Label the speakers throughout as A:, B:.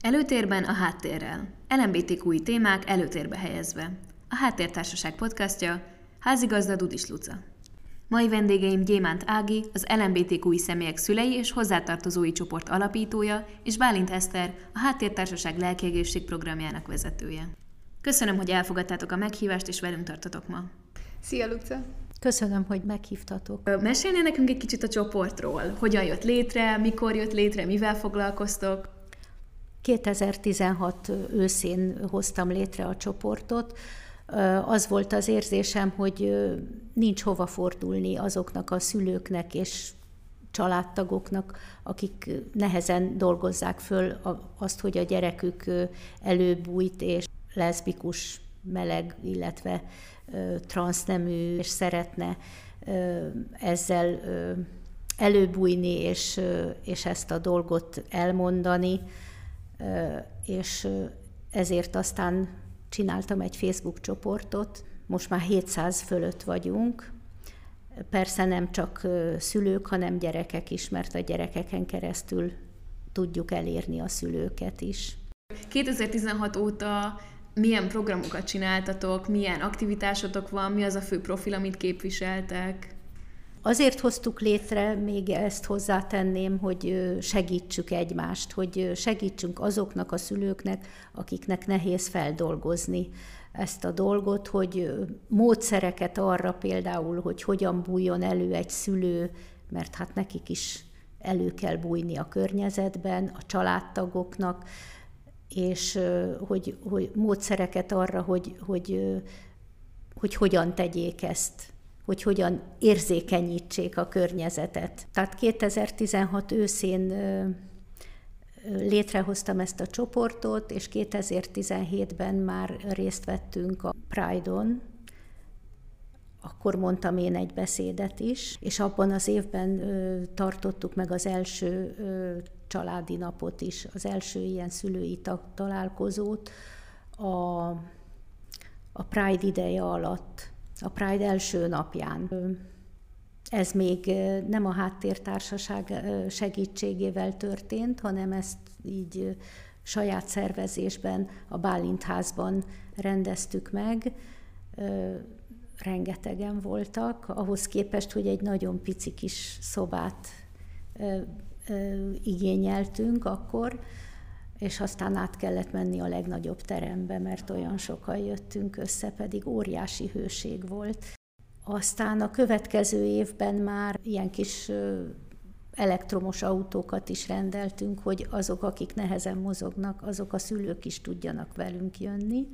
A: Előtérben a háttérrel. LMBTQI témák előtérbe helyezve. A Háttértársaság podcastja, házigazda Dudis Luca. Mai vendégeim Gyémánt Ági, az LMBTQI személyek szülei és hozzátartozói csoport alapítója, és Bálint Eszter, a Háttértársaság lelkiegészség programjának vezetője. Köszönöm, hogy elfogadtátok a meghívást, és velünk tartotok ma.
B: Szia, Luca!
C: Köszönöm, hogy meghívtatok.
A: Mesélnél nekünk egy kicsit a csoportról? Hogyan jött létre, mikor jött létre, mivel foglalkoztok?
C: 2016 őszén hoztam létre a csoportot. Az volt az érzésem, hogy nincs hova fordulni azoknak a szülőknek és családtagoknak, akik nehezen dolgozzák föl azt, hogy a gyerekük előbújt és leszbikus, meleg, illetve transznemű, és szeretne ezzel előbújni, és, és ezt a dolgot elmondani és ezért aztán csináltam egy Facebook csoportot, most már 700 fölött vagyunk, Persze nem csak szülők, hanem gyerekek is, mert a gyerekeken keresztül tudjuk elérni a szülőket is.
A: 2016 óta milyen programokat csináltatok, milyen aktivitásotok van, mi az a fő profil, amit képviseltek?
C: Azért hoztuk létre, még ezt hozzátenném, hogy segítsük egymást, hogy segítsünk azoknak a szülőknek, akiknek nehéz feldolgozni ezt a dolgot, hogy módszereket arra például, hogy hogyan bújjon elő egy szülő, mert hát nekik is elő kell bújni a környezetben, a családtagoknak, és hogy, hogy módszereket arra, hogy, hogy, hogy hogyan tegyék ezt hogy hogyan érzékenyítsék a környezetet. Tehát 2016 őszén létrehoztam ezt a csoportot, és 2017-ben már részt vettünk a Pride-on, akkor mondtam én egy beszédet is, és abban az évben tartottuk meg az első családi napot is, az első ilyen szülői találkozót a, a Pride ideje alatt a Pride első napján. Ez még nem a háttértársaság segítségével történt, hanem ezt így saját szervezésben, a Bálintházban rendeztük meg. Rengetegen voltak, ahhoz képest, hogy egy nagyon pici kis szobát igényeltünk akkor, és aztán át kellett menni a legnagyobb terembe, mert olyan sokan jöttünk össze, pedig óriási hőség volt. Aztán a következő évben már ilyen kis elektromos autókat is rendeltünk, hogy azok, akik nehezen mozognak, azok a szülők is tudjanak velünk jönni.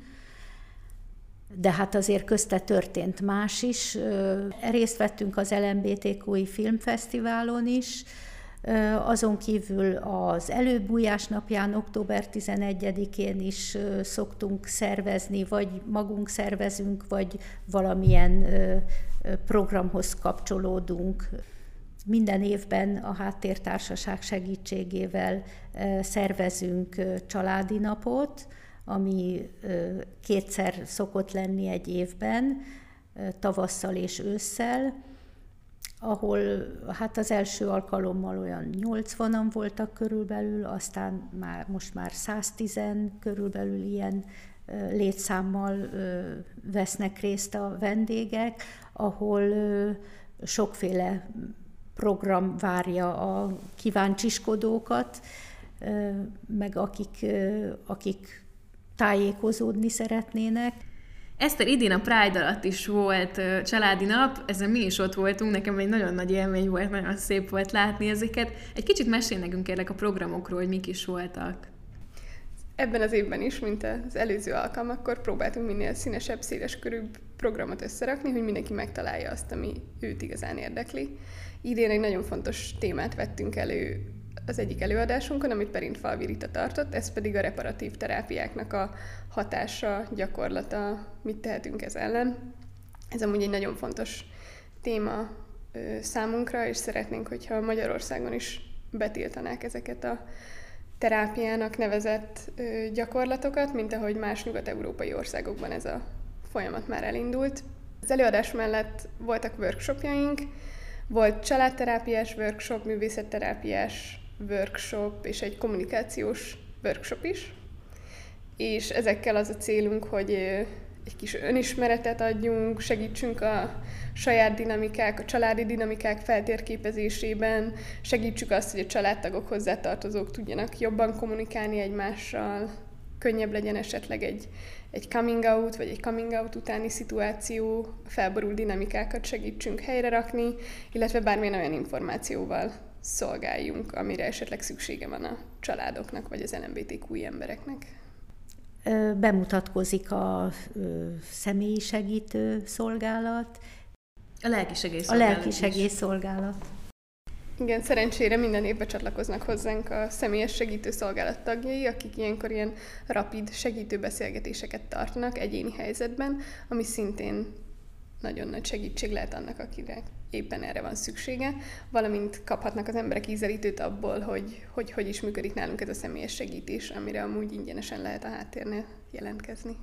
C: De hát azért közte történt más is. Részt vettünk az LMBTQI filmfesztiválon is, azon kívül az előbújás napján, október 11-én is szoktunk szervezni, vagy magunk szervezünk, vagy valamilyen programhoz kapcsolódunk. Minden évben a Háttértársaság segítségével szervezünk családi napot, ami kétszer szokott lenni egy évben, tavasszal és ősszel ahol hát az első alkalommal olyan 80-an voltak körülbelül, aztán már, most már 110 körülbelül ilyen létszámmal vesznek részt a vendégek, ahol sokféle program várja a kíváncsiskodókat, meg akik, akik tájékozódni szeretnének.
A: Eszter, idén a Pride alatt is volt családi nap, ezen mi is ott voltunk, nekem egy nagyon nagy élmény volt, nagyon szép volt látni ezeket. Egy kicsit mesél nekünk kérlek a programokról, hogy mik is voltak.
B: Ebben az évben is, mint az előző alkalmakkor próbáltunk minél színesebb, széleskörűbb programot összerakni, hogy mindenki megtalálja azt, ami őt igazán érdekli. Idén egy nagyon fontos témát vettünk elő az egyik előadásunkon, amit Perint Falvirita tartott, ez pedig a reparatív terápiáknak a hatása, gyakorlata, mit tehetünk ez ellen. Ez amúgy egy nagyon fontos téma számunkra, és szeretnénk, hogyha Magyarországon is betiltanák ezeket a terápiának nevezett gyakorlatokat, mint ahogy más nyugat-európai országokban ez a folyamat már elindult. Az előadás mellett voltak workshopjaink, volt családterápiás workshop, művészetterápiás workshop és egy kommunikációs workshop is, és ezekkel az a célunk, hogy egy kis önismeretet adjunk, segítsünk a saját dinamikák, a családi dinamikák feltérképezésében, segítsük azt, hogy a családtagok hozzátartozók tudjanak jobban kommunikálni egymással, könnyebb legyen esetleg egy, egy coming out, vagy egy coming out utáni szituáció, felborult dinamikákat segítsünk helyre rakni, illetve bármilyen olyan információval szolgáljunk, amire esetleg szüksége van a családoknak, vagy az LMBTQ embereknek.
C: Bemutatkozik a személyi segítő szolgálat.
A: A lelki segélyszolgálat.
C: A lelki segélyszolgálat.
B: Igen, szerencsére minden évben csatlakoznak hozzánk a személyes segítőszolgálat tagjai, akik ilyenkor ilyen rapid segítőbeszélgetéseket tartanak egyéni helyzetben, ami szintén nagyon nagy segítség lehet annak, akinek éppen erre van szüksége, valamint kaphatnak az emberek ízelítőt abból, hogy, hogy hogy is működik nálunk ez a személyes segítés, amire amúgy ingyenesen lehet a háttérnél jelentkezni.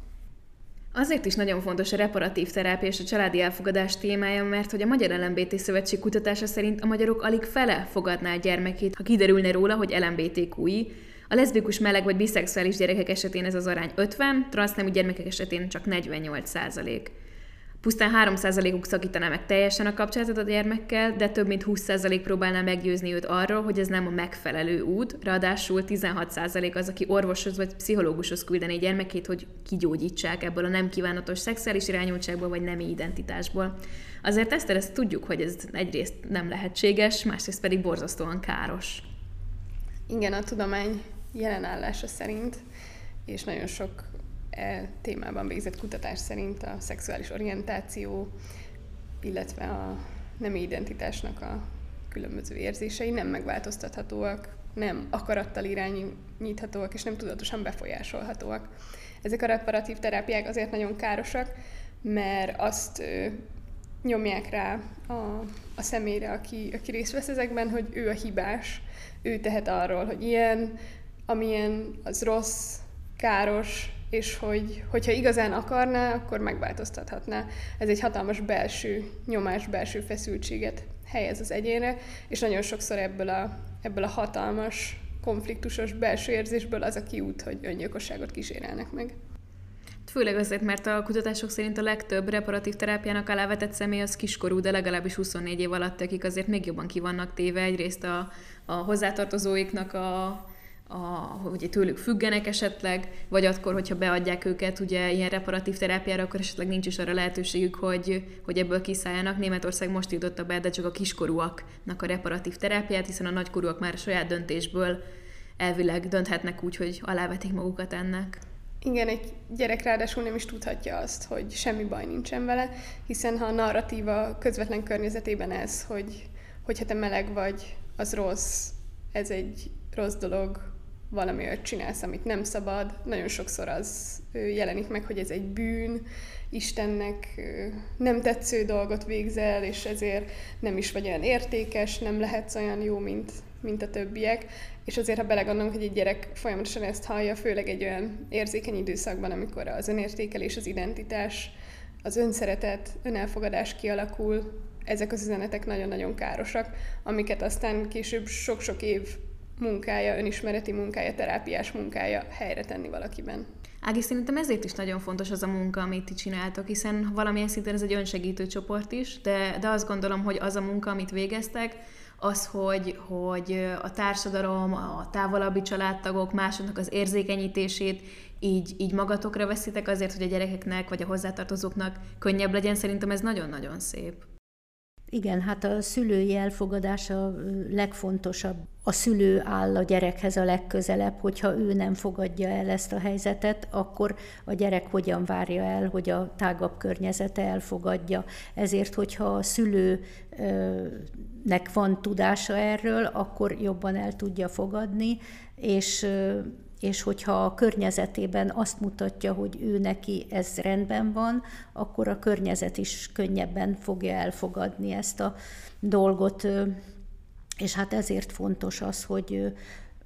A: Azért is nagyon fontos a reparatív terápia és a családi elfogadás témája, mert hogy a Magyar LMBT Szövetség kutatása szerint a magyarok alig fele fogadná a gyermekét, ha kiderülne róla, hogy LMBTQI. A leszbikus, meleg vagy biszexuális gyerekek esetén ez az arány 50, transznemű gyermekek esetén csak 48 százalék. Pusztán 3%-uk szakítaná meg teljesen a kapcsolatot a gyermekkel, de több mint 20% próbálná meggyőzni őt arról, hogy ez nem a megfelelő út, ráadásul 16% az, aki orvoshoz vagy pszichológushoz küldené gyermekét, hogy kigyógyítsák ebből a nem kívánatos szexuális irányultságból vagy nemi identitásból. Azért ezt, ezt tudjuk, hogy ez egyrészt nem lehetséges, másrészt pedig borzasztóan káros.
B: Igen, a tudomány jelenállása szerint, és nagyon sok e témában végzett kutatás szerint a szexuális orientáció, illetve a nemi identitásnak a különböző érzései nem megváltoztathatóak, nem akarattal irányíthatóak, és nem tudatosan befolyásolhatóak. Ezek a reparatív terápiák azért nagyon károsak, mert azt ö, nyomják rá a, a személyre, aki, aki részt vesz ezekben, hogy ő a hibás, ő tehet arról, hogy ilyen, amilyen, az rossz, káros, és hogy, hogyha igazán akarná, akkor megváltoztathatná. Ez egy hatalmas belső nyomás, belső feszültséget helyez az egyénre, és nagyon sokszor ebből a, ebből a hatalmas, konfliktusos belső érzésből az a kiút, hogy öngyilkosságot kísérelnek meg.
A: Főleg azért, mert a kutatások szerint a legtöbb reparatív terápiának alávetett személy az kiskorú, de legalábbis 24 év alatt, akik azért még jobban ki vannak téve egyrészt a, a hozzátartozóiknak a a, hogy tőlük függenek esetleg, vagy akkor, hogyha beadják őket ugye ilyen reparatív terápiára, akkor esetleg nincs is arra lehetőségük, hogy, hogy ebből kiszálljanak. Németország most jutotta be, de csak a kiskorúaknak a reparatív terápiát, hiszen a nagykorúak már a saját döntésből elvileg dönthetnek úgy, hogy alávetik magukat ennek.
B: Igen, egy gyerek ráadásul nem is tudhatja azt, hogy semmi baj nincsen vele, hiszen ha a narratíva közvetlen környezetében ez, hogy hogyha te meleg vagy, az rossz, ez egy rossz dolog, valami olyat csinálsz, amit nem szabad. Nagyon sokszor az jelenik meg, hogy ez egy bűn, Istennek nem tetsző dolgot végzel, és ezért nem is vagy olyan értékes, nem lehetsz olyan jó, mint, mint a többiek. És azért, ha belegondolunk, hogy egy gyerek folyamatosan ezt hallja, főleg egy olyan érzékeny időszakban, amikor az önértékelés, az identitás, az önszeretet, önelfogadás kialakul, ezek az üzenetek nagyon-nagyon károsak, amiket aztán később sok-sok év munkája, önismereti munkája, terápiás munkája helyre tenni valakiben.
A: Ági, szerintem ezért is nagyon fontos az a munka, amit ti csináltok, hiszen valamilyen szinten ez egy önsegítő csoport is, de, de azt gondolom, hogy az a munka, amit végeztek, az, hogy, hogy a társadalom, a távolabbi családtagok másoknak az érzékenyítését így, így magatokra veszitek azért, hogy a gyerekeknek vagy a hozzátartozóknak könnyebb legyen, szerintem ez nagyon-nagyon szép.
C: Igen, hát a szülői elfogadás a legfontosabb. A szülő áll a gyerekhez a legközelebb, hogyha ő nem fogadja el ezt a helyzetet, akkor a gyerek hogyan várja el, hogy a tágabb környezete elfogadja. Ezért, hogyha a szülőnek van tudása erről, akkor jobban el tudja fogadni, és és hogyha a környezetében azt mutatja, hogy ő neki ez rendben van, akkor a környezet is könnyebben fogja elfogadni ezt a dolgot, és hát ezért fontos az, hogy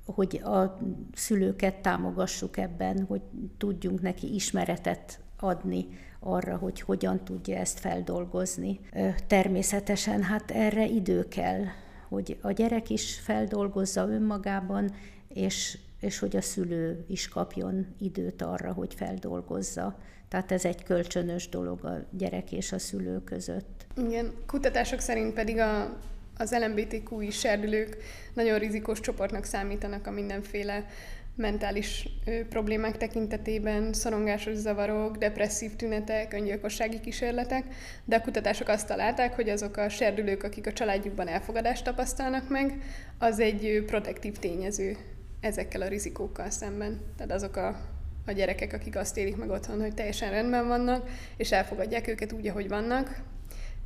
C: hogy a szülőket támogassuk ebben, hogy tudjunk neki ismeretet adni arra, hogy hogyan tudja ezt feldolgozni. Természetesen hát erre idő kell, hogy a gyerek is feldolgozza önmagában, és, és hogy a szülő is kapjon időt arra, hogy feldolgozza. Tehát ez egy kölcsönös dolog a gyerek és a szülő között.
B: Igen, kutatások szerint pedig a, az LMBTQI serdülők nagyon rizikós csoportnak számítanak a mindenféle mentális ö, problémák tekintetében, szorongásos zavarok, depresszív tünetek, öngyilkossági kísérletek, de a kutatások azt találták, hogy azok a serdülők, akik a családjukban elfogadást tapasztalnak meg, az egy protektív tényező ezekkel a rizikókkal szemben. Tehát azok a, a gyerekek, akik azt élik meg otthon, hogy teljesen rendben vannak, és elfogadják őket úgy, ahogy vannak,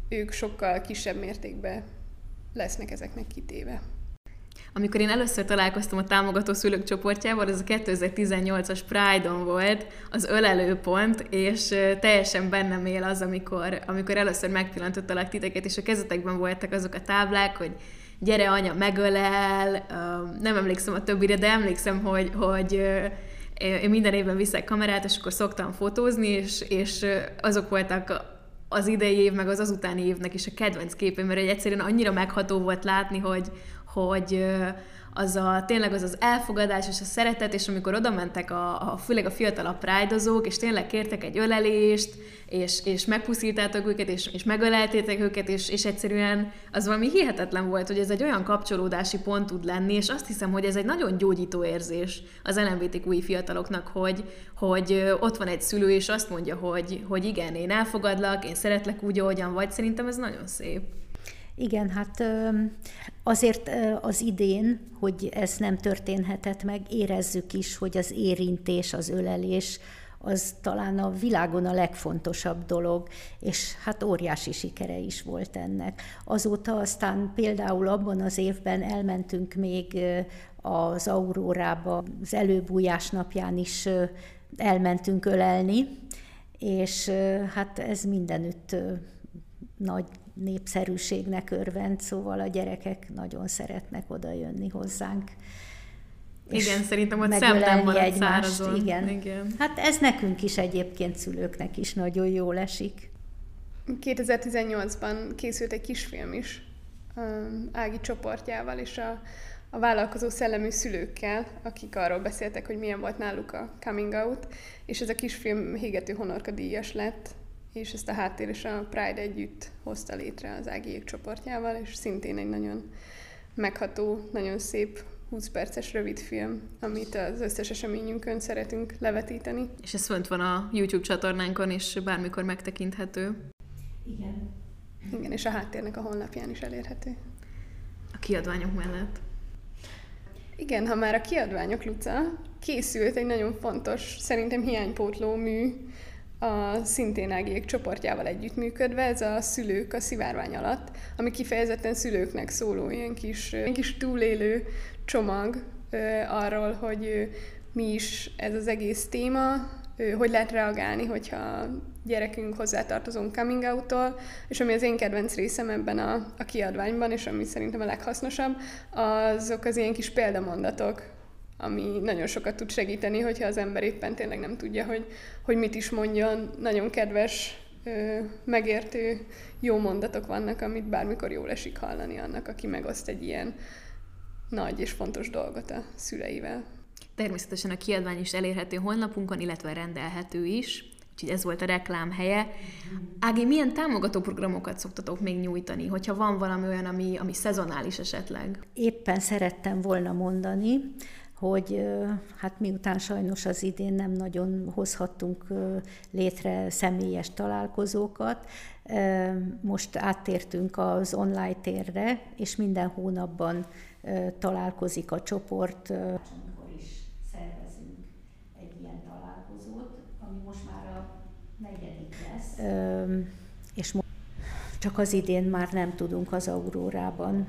B: ők sokkal kisebb mértékben lesznek ezeknek kitéve.
A: Amikor én először találkoztam a támogató szülők csoportjával, ez a 2018-as Pride-on volt, az ölelőpont, és teljesen bennem él az, amikor, amikor először megpillantottalak titeket, és a kezetekben voltak azok a táblák, hogy gyere anya, megölel, nem emlékszem a többire, de emlékszem, hogy, hogy én minden évben viszek kamerát, és akkor szoktam fotózni, és, és azok voltak az idei év, meg az azutáni évnek is a kedvenc képem, mert egyszerűen annyira megható volt látni, hogy, hogy az a, tényleg az az elfogadás és a szeretet, és amikor oda mentek a, a főleg a fiatalabb prájdozók, és tényleg kértek egy ölelést, és, és megpuszítátok őket, és, és megöleltétek őket, és, és egyszerűen az valami hihetetlen volt, hogy ez egy olyan kapcsolódási pont tud lenni, és azt hiszem, hogy ez egy nagyon gyógyító érzés az LMBTQI fiataloknak, hogy, hogy ott van egy szülő, és azt mondja, hogy, hogy igen, én elfogadlak, én szeretlek úgy, ahogyan vagy, szerintem ez nagyon szép.
C: Igen, hát azért az idén, hogy ez nem történhetett meg, érezzük is, hogy az érintés, az ölelés, az talán a világon a legfontosabb dolog, és hát óriási sikere is volt ennek. Azóta aztán például abban az évben elmentünk még az Aurórába, az előbújás napján is elmentünk ölelni, és hát ez mindenütt nagy népszerűségnek örvend, szóval a gyerekek nagyon szeretnek oda jönni hozzánk.
A: Igen, szerintem ott szem nem marad szárazon.
C: Igen. igen. Hát ez nekünk is egyébként szülőknek is nagyon jól esik.
B: 2018-ban készült egy kisfilm is Ági csoportjával és a, a vállalkozó szellemű szülőkkel, akik arról beszéltek, hogy milyen volt náluk a coming out, és ez a kisfilm hégető honorka díjas lett és ezt a háttér és a Pride együtt hozta létre az Ágiék csoportjával, és szintén egy nagyon megható, nagyon szép 20 perces rövid film, amit az összes eseményünkön szeretünk levetíteni.
A: És ez fönt van a YouTube csatornánkon, és bármikor megtekinthető.
C: Igen.
B: Igen, és a háttérnek a honlapján is elérhető.
A: A kiadványok mellett.
B: Igen, ha már a kiadványok, Luca, készült egy nagyon fontos, szerintem hiánypótló mű, a szintén ágiek csoportjával együttműködve, ez a szülők a szivárvány alatt, ami kifejezetten szülőknek szóló ilyen kis, ilyen kis túlélő csomag arról, hogy mi is ez az egész téma, hogy lehet reagálni, hogyha gyerekünk hozzátartozunk coming out és ami az én kedvenc részem ebben a, a kiadványban, és ami szerintem a leghasznosabb, azok az ilyen kis példamondatok, ami nagyon sokat tud segíteni, hogyha az ember éppen tényleg nem tudja, hogy, hogy mit is mondjon. Nagyon kedves, megértő, jó mondatok vannak, amit bármikor jól esik hallani annak, aki megoszt egy ilyen nagy és fontos dolgot a szüleivel.
A: Természetesen a kiadvány is elérhető honlapunkon, illetve rendelhető is, úgyhogy ez volt a reklám helye. Ági, milyen támogató programokat szoktatok még nyújtani, hogyha van valami olyan, ami, ami szezonális esetleg?
C: Éppen szerettem volna mondani, hogy hát miután sajnos az idén nem nagyon hozhattunk létre személyes találkozókat, most áttértünk az online térre, és minden hónapban találkozik a csoport. Akkor is szervezünk egy ilyen találkozót, ami most már a negyedik lesz. És csak az idén már nem tudunk az Aurórában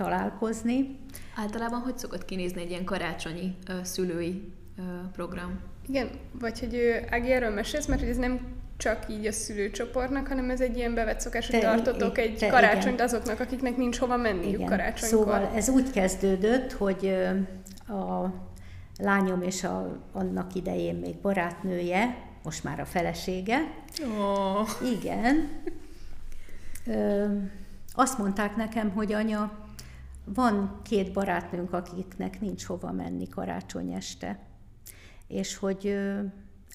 C: találkozni.
A: Általában hogy szokott kinézni egy ilyen karácsonyi ö, szülői ö, program?
B: Igen, vagy hogy Ági erről mesélsz, mert hogy ez nem csak így a szülőcsoportnak, hanem ez egy ilyen bevett szokás, hogy tartotok egy te, karácsonyt igen. azoknak, akiknek nincs hova menniük igen. karácsonykor.
C: Szóval ez úgy kezdődött, hogy a lányom és a, annak idején még barátnője, most már a felesége.
B: Oh.
C: Igen. Ö, azt mondták nekem, hogy anya, van két barátnőnk, akiknek nincs hova menni karácsony este, és hogy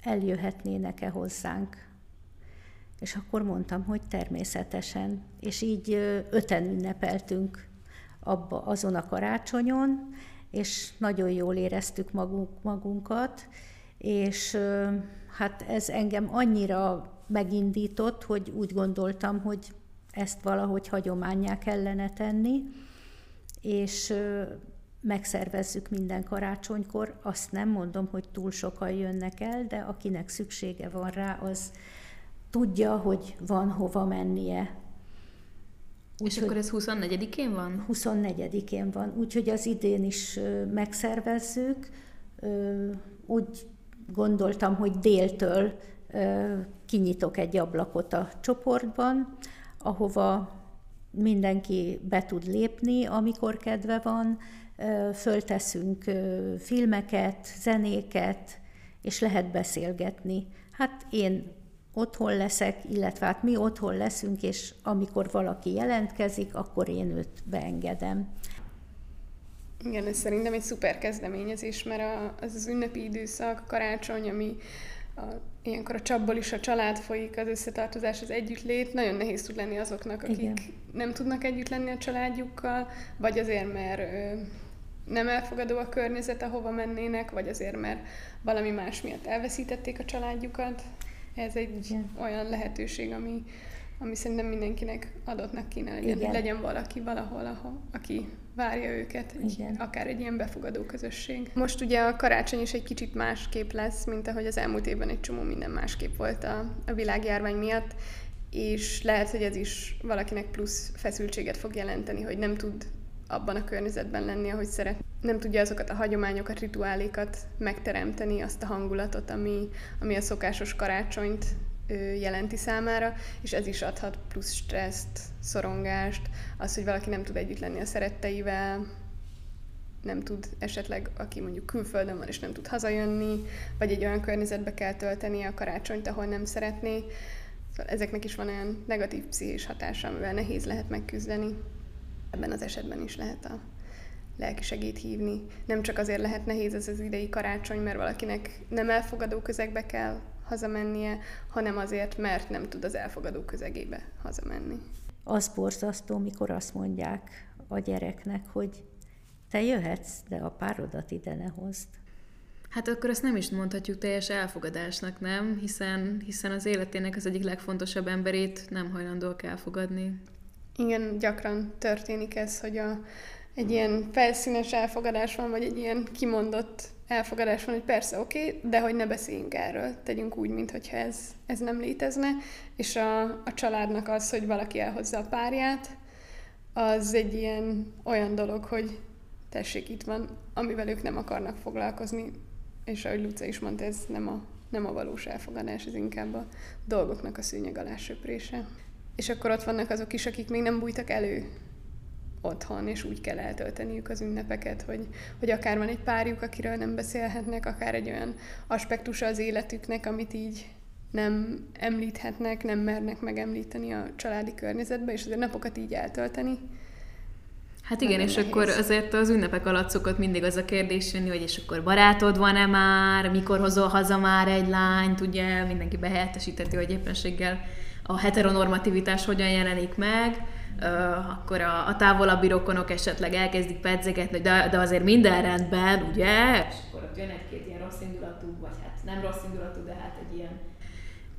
C: eljöhetnének-e hozzánk. És akkor mondtam, hogy természetesen. És így öten ünnepeltünk abba, azon a karácsonyon, és nagyon jól éreztük magunk, magunkat, és hát ez engem annyira megindított, hogy úgy gondoltam, hogy ezt valahogy hagyományá kellene tenni, és megszervezzük minden karácsonykor. Azt nem mondom, hogy túl sokan jönnek el, de akinek szüksége van rá, az tudja, hogy van hova mennie.
A: Úgy, és akkor ez 24-én van?
C: 24-én van, úgyhogy az idén is megszervezzük. Úgy gondoltam, hogy déltől kinyitok egy ablakot a csoportban, ahova mindenki be tud lépni, amikor kedve van, fölteszünk filmeket, zenéket, és lehet beszélgetni. Hát én otthon leszek, illetve hát mi otthon leszünk, és amikor valaki jelentkezik, akkor én őt beengedem.
B: Igen, ez szerintem egy szuper kezdeményezés, mert az az ünnepi időszak, karácsony, ami a, ilyenkor a csapból is a család folyik, az összetartozás, az együttlét, nagyon nehéz tud lenni azoknak, akik Igen. nem tudnak együtt lenni a családjukkal, vagy azért, mert ö, nem elfogadó a környezet, ahova mennének, vagy azért, mert valami más miatt elveszítették a családjukat. Ez egy Igen. olyan lehetőség, ami, ami szerintem mindenkinek adottnak kéne legyen, Igen. legyen valaki valahol, ahol, aki várja őket, egy, Igen. akár egy ilyen befogadó közösség. Most ugye a karácsony is egy kicsit másképp lesz, mint ahogy az elmúlt évben egy csomó minden másképp volt a, a világjárvány miatt, és lehet, hogy ez is valakinek plusz feszültséget fog jelenteni, hogy nem tud abban a környezetben lenni, ahogy szeret. Nem tudja azokat a hagyományokat, rituálékat megteremteni, azt a hangulatot, ami, ami a szokásos karácsonyt jelenti számára, és ez is adhat plusz stresszt, szorongást, az, hogy valaki nem tud együtt lenni a szeretteivel, nem tud esetleg, aki mondjuk külföldön van és nem tud hazajönni, vagy egy olyan környezetbe kell tölteni a karácsonyt, ahol nem szeretné. Szóval ezeknek is van olyan negatív pszichés hatása, amivel nehéz lehet megküzdeni. Ebben az esetben is lehet a lelki segít hívni. Nem csak azért lehet nehéz ez az idei karácsony, mert valakinek nem elfogadó közegbe kell hazamennie, hanem azért, mert nem tud az elfogadó közegébe hazamenni.
C: Az borzasztó, mikor azt mondják a gyereknek, hogy te jöhetsz, de a párodat ide ne hozd.
A: Hát akkor ezt nem is mondhatjuk teljes elfogadásnak, nem? Hiszen, hiszen az életének az egyik legfontosabb emberét nem hajlandóak elfogadni.
B: Igen, gyakran történik ez, hogy a, egy ilyen felszínes elfogadás van, vagy egy ilyen kimondott elfogadás van, hogy persze oké, okay, de hogy ne beszéljünk erről, tegyünk úgy, mintha ez, ez nem létezne, és a, a családnak az, hogy valaki elhozza a párját, az egy ilyen olyan dolog, hogy tessék, itt van, amivel ők nem akarnak foglalkozni, és ahogy Luca is mondta, ez nem a, nem a valós elfogadás, ez inkább a dolgoknak a szűnyeg alá. És akkor ott vannak azok is, akik még nem bújtak elő otthon, és úgy kell eltölteniük az ünnepeket, hogy, hogy akár van egy párjuk, akiről nem beszélhetnek, akár egy olyan aspektusa az életüknek, amit így nem említhetnek, nem mernek megemlíteni a családi környezetbe, és azért napokat így eltölteni.
A: Hát igen, és nehéz. akkor azért az ünnepek alatt szokott mindig az a kérdés jönni, hogy és akkor barátod van-e már, mikor hozol haza már egy lányt, ugye mindenki behelyettesíteti, hogy éppenséggel a heteronormativitás hogyan jelenik meg, akkor a, a távolabbi rokonok esetleg elkezdik pedzegetni, de, de azért minden rendben, ugye? És akkor ott jön egy-két ilyen rossz indulatú, vagy hát nem rossz indulatú, de hát egy ilyen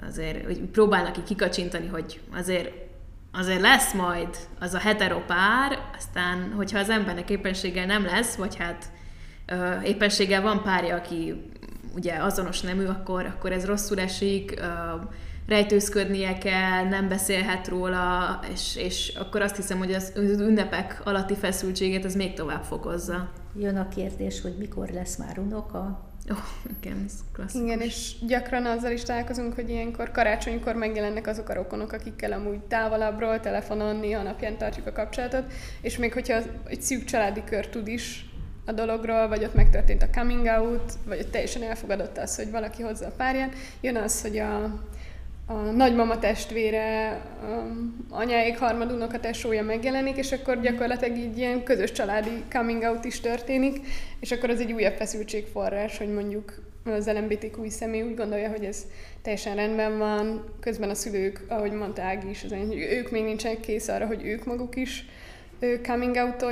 A: azért, hogy próbálnak ki kikacsintani, hogy azért azért lesz majd az a heteropár, aztán, hogyha az embernek éppenséggel nem lesz, vagy hát ö, éppenséggel van párja, aki ugye azonos nemű, akkor, akkor ez rosszul esik, ö, rejtőzködnie kell, nem beszélhet róla, és, és akkor azt hiszem, hogy az, az ünnepek alatti feszültséget az még tovább fokozza.
C: Jön a kérdés, hogy mikor lesz már unoka?
A: Oh, igen, ez klasszikus.
B: Igen, és gyakran azzal is találkozunk, hogy ilyenkor karácsonykor megjelennek azok a rokonok, akikkel amúgy távolabbról, telefonon, néha napján tartjuk a kapcsolatot, és még hogyha egy szűk családi kör tud is a dologról, vagy ott megtörtént a coming out, vagy ott teljesen elfogadott az, hogy valaki hozza a párját, jön az, hogy a a nagymama testvére, a anyáik harmad a tesója megjelenik, és akkor gyakorlatilag így ilyen közös családi coming out is történik, és akkor az egy újabb feszültségforrás, hogy mondjuk az LMBTQ személy úgy gondolja, hogy ez teljesen rendben van, közben a szülők, ahogy mondta Ági is, az hogy ők még nincsenek kész arra, hogy ők maguk is coming out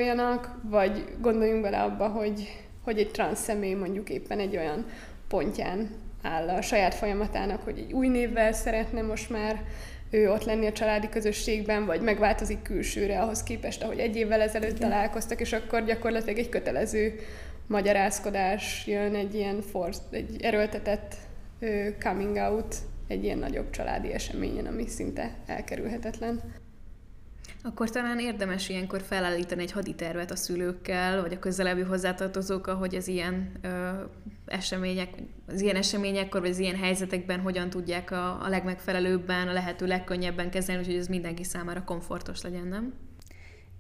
B: vagy gondoljunk bele abba, hogy, hogy egy transz személy mondjuk éppen egy olyan pontján áll a saját folyamatának, hogy egy új névvel szeretne most már ő ott lenni a családi közösségben, vagy megváltozik külsőre ahhoz képest, ahogy egy évvel ezelőtt Igen. találkoztak, és akkor gyakorlatilag egy kötelező magyarázkodás jön, egy ilyen force, egy erőltetett coming out egy ilyen nagyobb családi eseményen, ami szinte elkerülhetetlen.
A: Akkor talán érdemes ilyenkor felállítani egy haditervet a szülőkkel, vagy a közelebbi hozzátartozókkal, hogy az ilyen ö, események, az ilyen eseményekkor, vagy az ilyen helyzetekben hogyan tudják a, a legmegfelelőbben, a lehető legkönnyebben kezelni, hogy ez mindenki számára komfortos legyen, nem?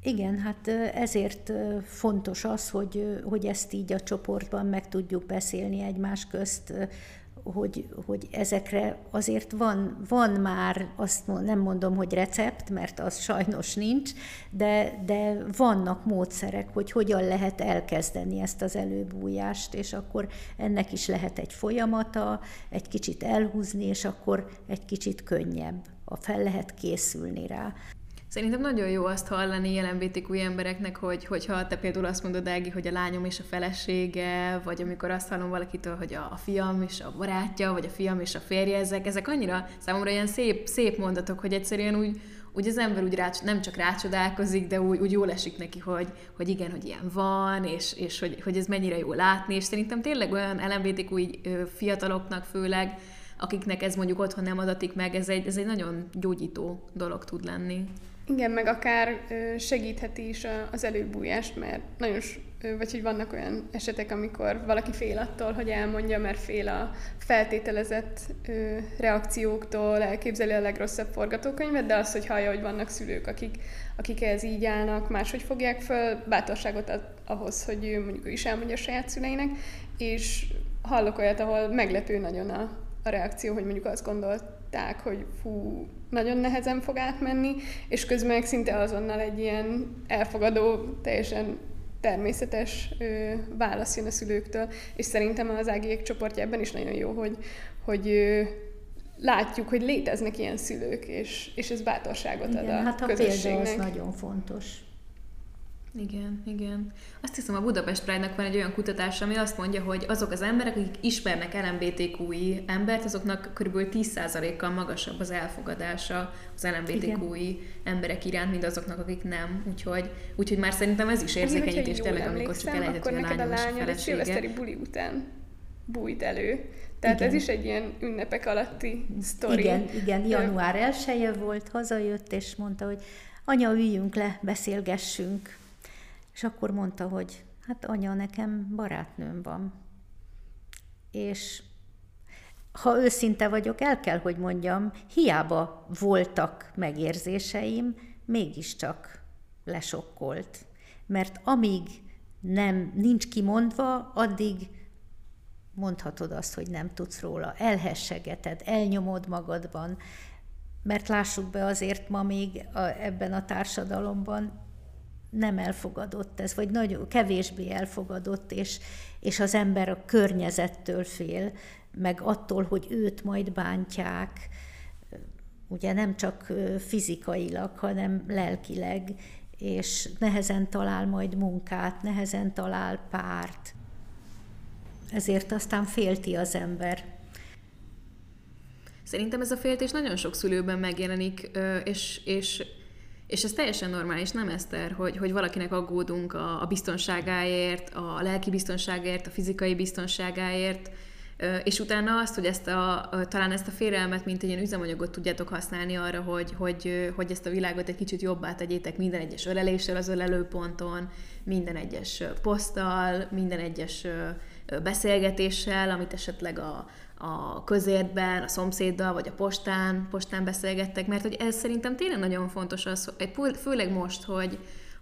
C: Igen, hát ezért fontos az, hogy, hogy ezt így a csoportban meg tudjuk beszélni egymás közt, hogy, hogy ezekre azért van, van már, azt nem mondom, hogy recept, mert az sajnos nincs, de, de vannak módszerek, hogy hogyan lehet elkezdeni ezt az előbújást, és akkor ennek is lehet egy folyamata, egy kicsit elhúzni, és akkor egy kicsit könnyebb, a fel lehet készülni rá.
A: Szerintem nagyon jó azt hallani LMBTQ embereknek, hogy, hogyha te például azt mondod, Ági, hogy a lányom és a felesége, vagy amikor azt hallom valakitől, hogy a, a fiam és a barátja, vagy a fiam és a férje, ezek, ezek annyira számomra ilyen szép, szép mondatok, hogy egyszerűen úgy, úgy az ember úgy rács, nem csak rácsodálkozik, de úgy, úgy jól esik neki, hogy, hogy igen, hogy ilyen van, és, és hogy, hogy ez mennyire jó látni, és szerintem tényleg olyan LMBTQ fiataloknak főleg, akiknek ez mondjuk otthon nem adatik meg, ez egy, ez egy nagyon gyógyító dolog tud lenni.
B: Igen, meg akár segítheti is az előbújást, mert nagyon, vagy hogy vannak olyan esetek, amikor valaki fél attól, hogy elmondja, mert fél a feltételezett reakcióktól, elképzeli a legrosszabb forgatókönyvet, de az, hogy hallja, hogy vannak szülők, akik, akik ehhez így állnak, máshogy fogják föl, bátorságot ad ahhoz, hogy ő mondjuk is elmondja a saját szüleinek, és hallok olyat, ahol meglepő nagyon a, a reakció, hogy mondjuk azt gondolták, hogy fú, nagyon nehezen fog átmenni, és közben meg szinte azonnal egy ilyen elfogadó, teljesen természetes ö, válasz jön a szülőktől, és szerintem az ágiek csoportja ebben is nagyon jó, hogy, hogy ö, látjuk, hogy léteznek ilyen szülők, és, és ez bátorságot
C: Igen,
B: ad a
C: hát a
B: közösségnek.
C: példa az nagyon fontos.
A: Igen, igen. Azt hiszem, a Budapest Pride-nak van egy olyan kutatás, ami azt mondja, hogy azok az emberek, akik ismernek LMBTQI embert, azoknak kb. 10%-kal magasabb az elfogadása az LMBTQI emberek iránt, mint azoknak, akik nem. Úgyhogy, úgyhogy már szerintem ez is érzékenyítés tényleg, amikor csak elejtett, a lányom a lányod egy szilveszteri
B: buli után bújt elő. Tehát igen. ez is egy ilyen ünnepek alatti sztori.
C: Igen, igen, január 1 volt, hazajött, és mondta, hogy anya, üljünk le, beszélgessünk és akkor mondta, hogy hát anya, nekem barátnőm van. És ha őszinte vagyok, el kell, hogy mondjam, hiába voltak megérzéseim, mégiscsak lesokkolt. Mert amíg nem, nincs kimondva, addig mondhatod azt, hogy nem tudsz róla. Elhessegeted, elnyomod magadban, mert lássuk be azért ma még a, ebben a társadalomban nem elfogadott ez, vagy nagyon kevésbé elfogadott, és, és az ember a környezettől fél, meg attól, hogy őt majd bántják, ugye nem csak fizikailag, hanem lelkileg, és nehezen talál majd munkát, nehezen talál párt. Ezért aztán félti az ember.
A: Szerintem ez a féltés nagyon sok szülőben megjelenik, és, és és ez teljesen normális, nem Eszter, hogy, hogy valakinek aggódunk a, a biztonságáért, a lelki biztonságáért, a fizikai biztonságáért, és utána azt, hogy ezt a, talán ezt a félelmet, mint egy ilyen üzemanyagot tudjátok használni arra, hogy, hogy, hogy ezt a világot egy kicsit jobbá tegyétek minden egyes öleléssel az ölelőponton, minden egyes poszttal, minden egyes beszélgetéssel, amit esetleg a, a közértben, a szomszéddal, vagy a postán, postán beszélgettek, mert hogy ez szerintem tényleg nagyon fontos az, főleg most, hogy,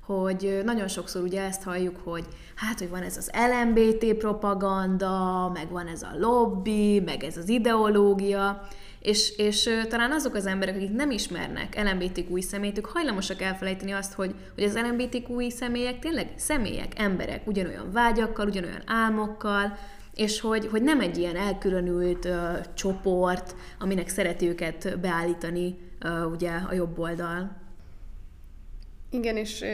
A: hogy nagyon sokszor ugye ezt halljuk, hogy hát, hogy van ez az LMBT propaganda, meg van ez a lobby, meg ez az ideológia, és, és talán azok az emberek, akik nem ismernek LMBTQ személyt, ők hajlamosak elfelejteni azt, hogy, hogy az LMBTQ személyek tényleg személyek, emberek, ugyanolyan vágyakkal, ugyanolyan álmokkal, és hogy, hogy nem egy ilyen elkülönült uh, csoport, aminek szereti őket beállítani uh, ugye a jobb oldal.
B: Igen, és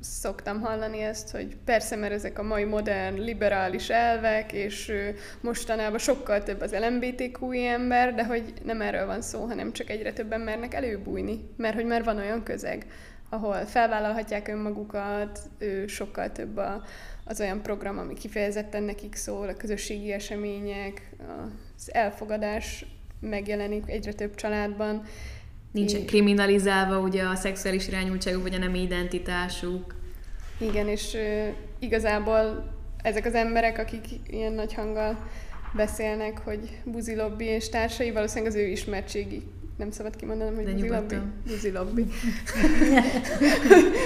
B: szoktam hallani ezt, hogy persze, mert ezek a mai modern, liberális elvek, és mostanában sokkal több az LMBTQ ember, de hogy nem erről van szó, hanem csak egyre többen mernek előbújni, mert hogy már van olyan közeg, ahol felvállalhatják önmagukat, sokkal több az olyan program, ami kifejezetten nekik szól, a közösségi események, az elfogadás megjelenik egyre több családban,
A: Nincsen kriminalizálva ugye a szexuális irányultságuk, vagy a nem identitásuk.
B: Igen, és uh, igazából ezek az emberek, akik ilyen nagy hanggal beszélnek, hogy buzilobbi és társai, valószínűleg az ő ismertségi nem szabad kimondanom, hogy buzilobbi. Buzilobbi.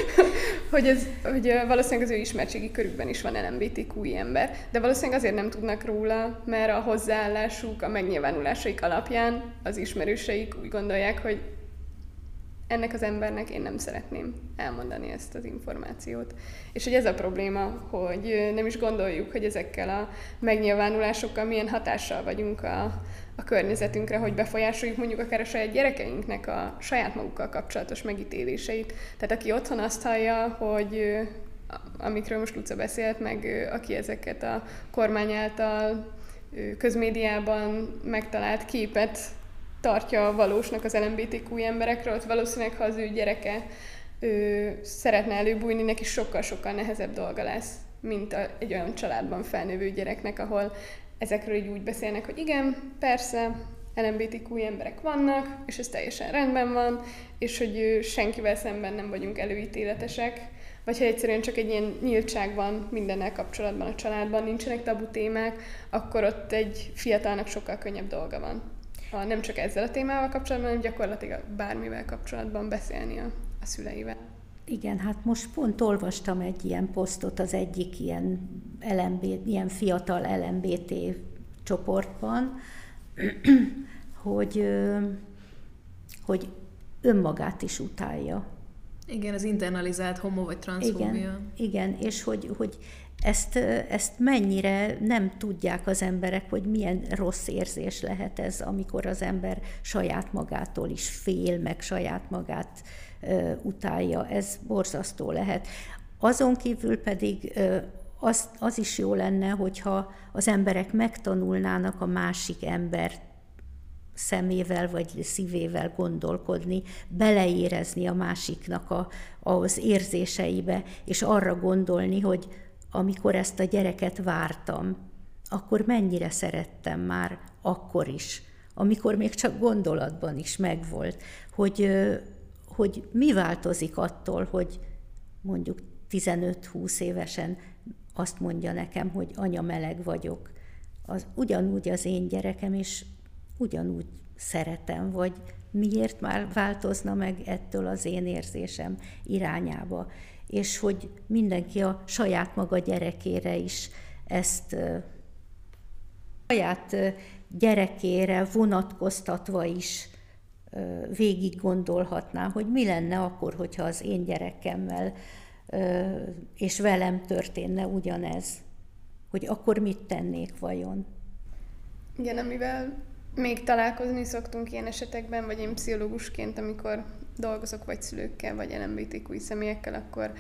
B: hogy, ez, hogy valószínűleg az ő ismertségi körükben is van LMBTQ ember, de valószínűleg azért nem tudnak róla, mert a hozzáállásuk, a megnyilvánulásaik alapján az ismerőseik úgy gondolják, hogy ennek az embernek én nem szeretném elmondani ezt az információt. És hogy ez a probléma, hogy nem is gondoljuk, hogy ezekkel a megnyilvánulásokkal milyen hatással vagyunk a, a környezetünkre, hogy befolyásoljuk mondjuk akár a saját gyerekeinknek a saját magukkal kapcsolatos megítéléseit. Tehát aki otthon azt hallja, hogy amikről most Luca beszélt, meg aki ezeket a kormány által közmédiában megtalált képet tartja valósnak az LMBTQ emberekről, ott valószínűleg, ha az ő gyereke ő szeretne előbújni, neki sokkal-sokkal nehezebb dolga lesz, mint a, egy olyan családban felnövő gyereknek, ahol ezekről így úgy beszélnek, hogy igen, persze, LMBTQ emberek vannak, és ez teljesen rendben van, és hogy senkivel szemben nem vagyunk előítéletesek, vagy ha egyszerűen csak egy ilyen nyíltság van mindennel kapcsolatban a családban, nincsenek tabu témák, akkor ott egy fiatalnak sokkal könnyebb dolga van ha nem csak ezzel a témával kapcsolatban, hanem gyakorlatilag bármivel kapcsolatban beszélni a, a szüleivel.
C: Igen, hát most pont olvastam egy ilyen posztot az egyik ilyen, LMB, ilyen fiatal LMBT csoportban, hogy, hogy önmagát is utálja.
A: Igen, az internalizált homo vagy transzfóbia.
C: Igen, igen és hogy, hogy ezt, ezt mennyire nem tudják az emberek, hogy milyen rossz érzés lehet ez, amikor az ember saját magától is fél, meg saját magát uh, utálja. Ez borzasztó lehet. Azon kívül pedig uh, az, az is jó lenne, hogyha az emberek megtanulnának a másik ember szemével vagy szívével gondolkodni, beleérezni a másiknak a, az érzéseibe, és arra gondolni, hogy amikor ezt a gyereket vártam, akkor mennyire szerettem már akkor is, amikor még csak gondolatban is megvolt, hogy, hogy mi változik attól, hogy mondjuk 15-20 évesen azt mondja nekem, hogy anya meleg vagyok. Az ugyanúgy az én gyerekem, és ugyanúgy szeretem, vagy miért már változna meg ettől az én érzésem irányába és hogy mindenki a saját maga gyerekére is ezt saját gyerekére vonatkoztatva is végig gondolhatná, hogy mi lenne akkor, hogyha az én gyerekemmel és velem történne ugyanez, hogy akkor mit tennék vajon.
B: Igen, amivel még találkozni szoktunk ilyen esetekben, vagy én pszichológusként, amikor dolgozok vagy szülőkkel, vagy LMBTQ személyekkel, akkor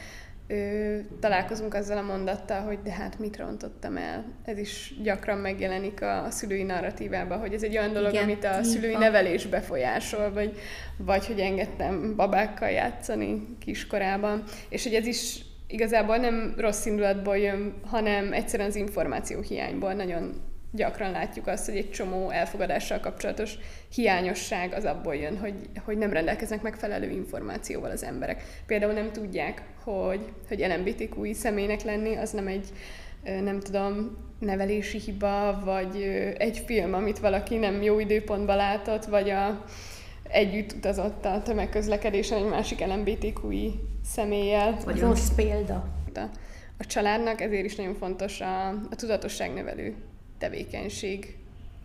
B: ö, találkozunk azzal a mondattal, hogy de hát mit rontottam el. Ez is gyakran megjelenik a, a szülői narratívában, hogy ez egy olyan dolog, Igen, amit a szülői van. nevelés befolyásol, vagy, vagy hogy engedtem babákkal játszani kiskorában, és hogy ez is igazából nem rossz indulatból jön, hanem egyszerűen az információ hiányból nagyon gyakran látjuk azt, hogy egy csomó elfogadással kapcsolatos hiányosság az abból jön, hogy, hogy nem rendelkeznek megfelelő információval az emberek. Például nem tudják, hogy, hogy LMBTQI személynek lenni, az nem egy nem tudom, nevelési hiba, vagy egy film, amit valaki nem jó időpontban látott, vagy a, együtt utazott a tömegközlekedésen egy másik LMBTQI személlyel.
C: Vagy rossz példa.
B: A, családnak ezért is nagyon fontos a, a tudatosságnövelő tevékenység,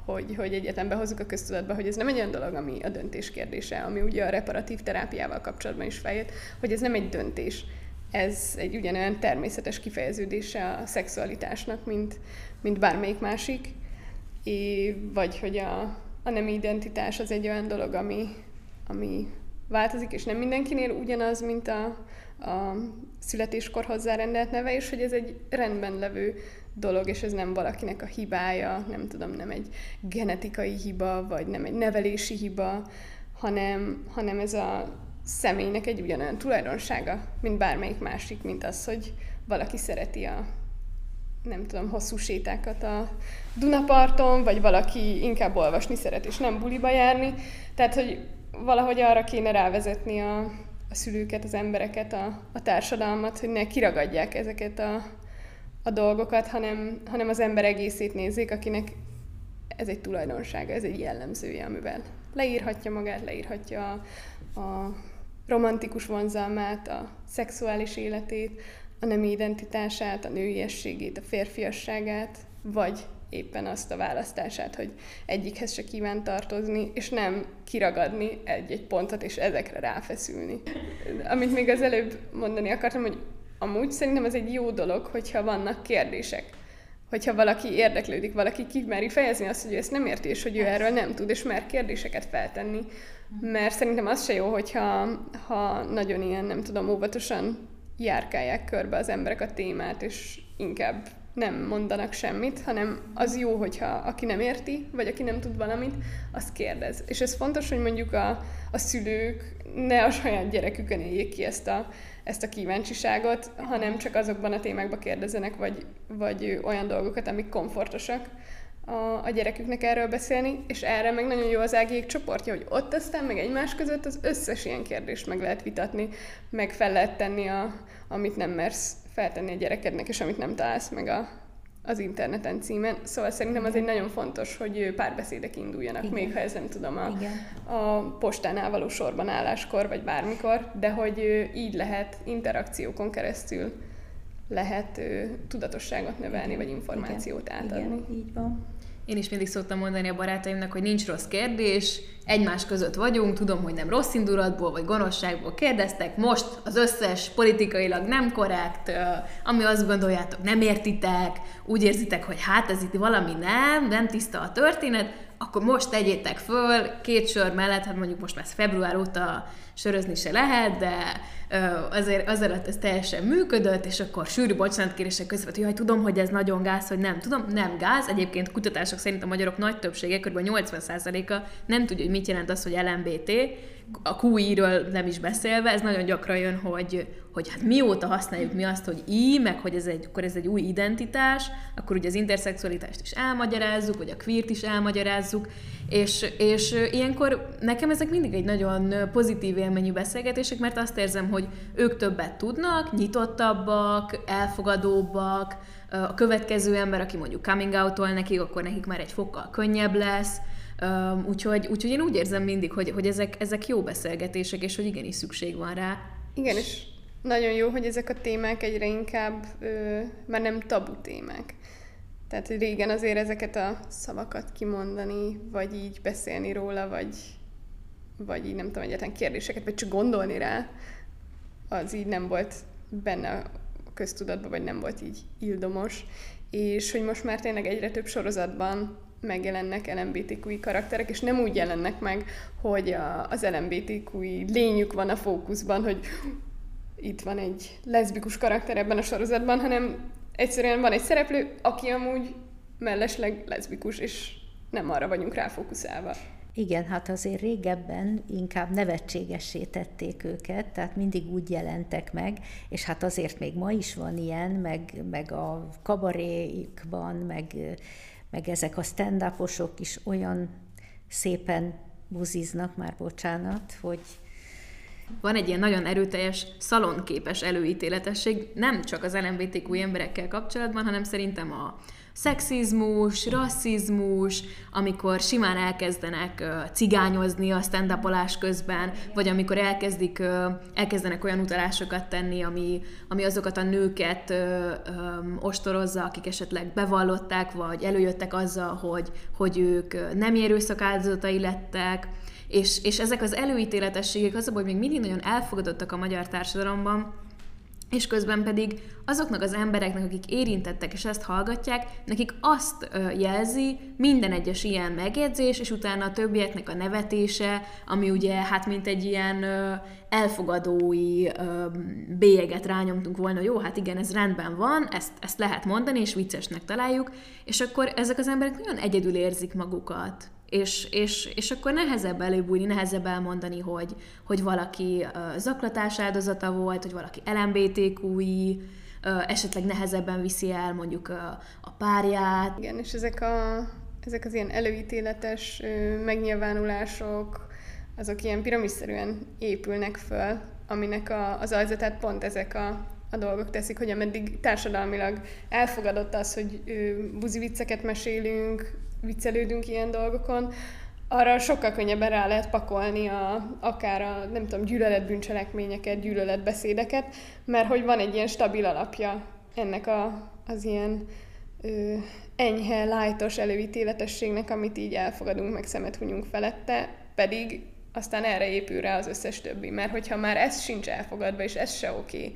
B: hogy, hogy egyetem behozzuk a köztudatba, hogy ez nem egy olyan dolog, ami a döntés kérdése, ami ugye a reparatív terápiával kapcsolatban is feljött, hogy ez nem egy döntés. Ez egy ugyanolyan természetes kifejeződése a szexualitásnak, mint, mint bármelyik másik, é, vagy hogy a, a nem identitás az egy olyan dolog, ami, ami változik, és nem mindenkinél ugyanaz, mint a, a születéskor hozzárendelt neve, és hogy ez egy rendben levő dolog, és ez nem valakinek a hibája, nem tudom, nem egy genetikai hiba, vagy nem egy nevelési hiba, hanem, hanem ez a személynek egy ugyanolyan tulajdonsága, mint bármelyik másik, mint az, hogy valaki szereti a nem tudom, hosszú sétákat a Dunaparton, vagy valaki inkább olvasni szeret, és nem buliba járni. Tehát, hogy valahogy arra kéne rávezetni a, a szülőket, az embereket, a, a társadalmat, hogy ne kiragadják ezeket a, a dolgokat, hanem, hanem az ember egészét nézzék, akinek ez egy tulajdonsága, ez egy jellemzője, amivel leírhatja magát, leírhatja a, a romantikus vonzalmát, a szexuális életét, a nemi identitását, a nőiességét, a férfiasságát, vagy éppen azt a választását, hogy egyikhez se kíván tartozni, és nem kiragadni egy-egy pontot, és ezekre ráfeszülni. Amit még az előbb mondani akartam, hogy amúgy szerintem ez egy jó dolog, hogyha vannak kérdések. Hogyha valaki érdeklődik, valaki kimeri fejezni azt, hogy ő ezt nem érti, és hogy ő erről nem tud, és mer kérdéseket feltenni. Mert szerintem az se jó, hogyha ha nagyon ilyen, nem tudom, óvatosan járkálják körbe az emberek a témát, és inkább nem mondanak semmit, hanem az jó, hogyha aki nem érti, vagy aki nem tud valamit, az kérdez. És ez fontos, hogy mondjuk a, a szülők ne a saját gyerekükön éljék ki ezt a, ezt a kíváncsiságot, hanem csak azokban a témákban kérdezenek, vagy, vagy olyan dolgokat, amik komfortosak a, a gyereküknek erről beszélni, és erre meg nagyon jó az ágiék csoportja, hogy ott aztán meg egymás között az összes ilyen kérdést meg lehet vitatni, meg fel lehet tenni, a, amit nem mersz feltenni a gyerekednek, és amit nem találsz meg a, az interneten címen. Szóval szerintem az egy nagyon fontos, hogy párbeszédek induljanak, Igen. még ha ez nem tudom a, a postánál való sorban álláskor, vagy bármikor, de hogy így lehet interakciókon keresztül lehet tudatosságot növelni, Igen. vagy információt Igen. átadni.
C: Igen, így van.
A: Én is mindig szoktam mondani a barátaimnak, hogy nincs rossz kérdés, egymás között vagyunk, tudom, hogy nem rossz indulatból vagy gonoszságból kérdeztek, most az összes politikailag nem korrekt, ami azt gondoljátok, nem értitek, úgy érzitek, hogy hát ez itt valami nem, nem tiszta a történet, akkor most tegyétek föl, két sör mellett, hát mondjuk most már február óta sörözni se lehet, de azért az alatt ez teljesen működött, és akkor sűrű bocsánatkérések között, hogy jaj, tudom, hogy ez nagyon gáz, hogy nem tudom, nem gáz. Egyébként kutatások szerint a magyarok nagy többsége, kb. 80%-a nem tudja, hogy mit jelent az, hogy LMBT, a QI-ről nem is beszélve, ez nagyon gyakran jön, hogy, hogy hát mióta használjuk mi azt, hogy I, meg hogy ez egy, akkor ez egy új identitás, akkor ugye az interszexualitást is elmagyarázzuk, vagy a queert is elmagyarázzuk, és, és ilyenkor nekem ezek mindig egy nagyon pozitív élményű beszélgetések, mert azt érzem, hogy ők többet tudnak, nyitottabbak, elfogadóbbak, a következő ember, aki mondjuk coming out nekik, akkor nekik már egy fokkal könnyebb lesz, úgyhogy, úgyhogy én úgy érzem mindig, hogy, hogy ezek, ezek jó beszélgetések, és hogy igenis szükség van rá.
B: Igen, és nagyon jó, hogy ezek a témák egyre inkább ö, már nem tabu témák. Tehát, hogy régen azért ezeket a szavakat kimondani, vagy így beszélni róla, vagy, vagy így nem tudom, egyetlen kérdéseket, vagy csak gondolni rá, az így nem volt benne a köztudatban, vagy nem volt így ildomos. És hogy most már tényleg egyre több sorozatban megjelennek LMBTQI karakterek, és nem úgy jelennek meg, hogy a, az LMBTQI lényük van a fókuszban, hogy itt van egy leszbikus karakter ebben a sorozatban, hanem egyszerűen van egy szereplő, aki amúgy mellesleg leszbikus, és nem arra vagyunk ráfókuszálva.
C: Igen, hát azért régebben inkább nevetségessé tették őket, tehát mindig úgy jelentek meg, és hát azért még ma is van ilyen, meg, meg a kabarékban, meg, meg ezek a stand is olyan szépen buziznak, már bocsánat, hogy
A: van egy ilyen nagyon erőteljes szalonképes előítéletesség, nem csak az LMBTQ emberekkel kapcsolatban, hanem szerintem a szexizmus, rasszizmus, amikor simán elkezdenek cigányozni a stand közben, vagy amikor elkezdik, elkezdenek olyan utalásokat tenni, ami, ami azokat a nőket ö, ostorozza, akik esetleg bevallották, vagy előjöttek azzal, hogy, hogy ők nem erőszak áldozatai lettek, és, és ezek az előítéletességek az, hogy még mindig nagyon elfogadottak a magyar társadalomban, és közben pedig azoknak az embereknek, akik érintettek és ezt hallgatják, nekik azt jelzi minden egyes ilyen megjegyzés, és utána a többieknek a nevetése, ami ugye hát mint egy ilyen elfogadói bélyeget rányomtunk volna, jó, hát igen, ez rendben van, ezt, ezt lehet mondani, és viccesnek találjuk, és akkor ezek az emberek nagyon egyedül érzik magukat és, és, és akkor nehezebb előbújni, nehezebb elmondani, hogy, hogy valaki zaklatás áldozata volt, hogy valaki LMBTQI, esetleg nehezebben viszi el mondjuk uh, a párját.
B: Igen, és ezek, a, ezek az ilyen előítéletes megnyilvánulások, azok ilyen piramisszerűen épülnek föl, aminek a, az alzatát pont ezek a, a dolgok teszik, hogy ameddig társadalmilag elfogadott az, hogy buzi vicceket mesélünk, viccelődünk ilyen dolgokon, arra sokkal könnyebben rá lehet pakolni a, akár a, nem tudom, gyűlöletbűncselekményeket, gyűlöletbeszédeket, mert hogy van egy ilyen stabil alapja ennek a, az ilyen ö, enyhe, lájtos előítéletességnek, amit így elfogadunk, meg szemet hunyunk felette, pedig aztán erre épül rá az összes többi. Mert hogyha már ez sincs elfogadva, és ez se oké,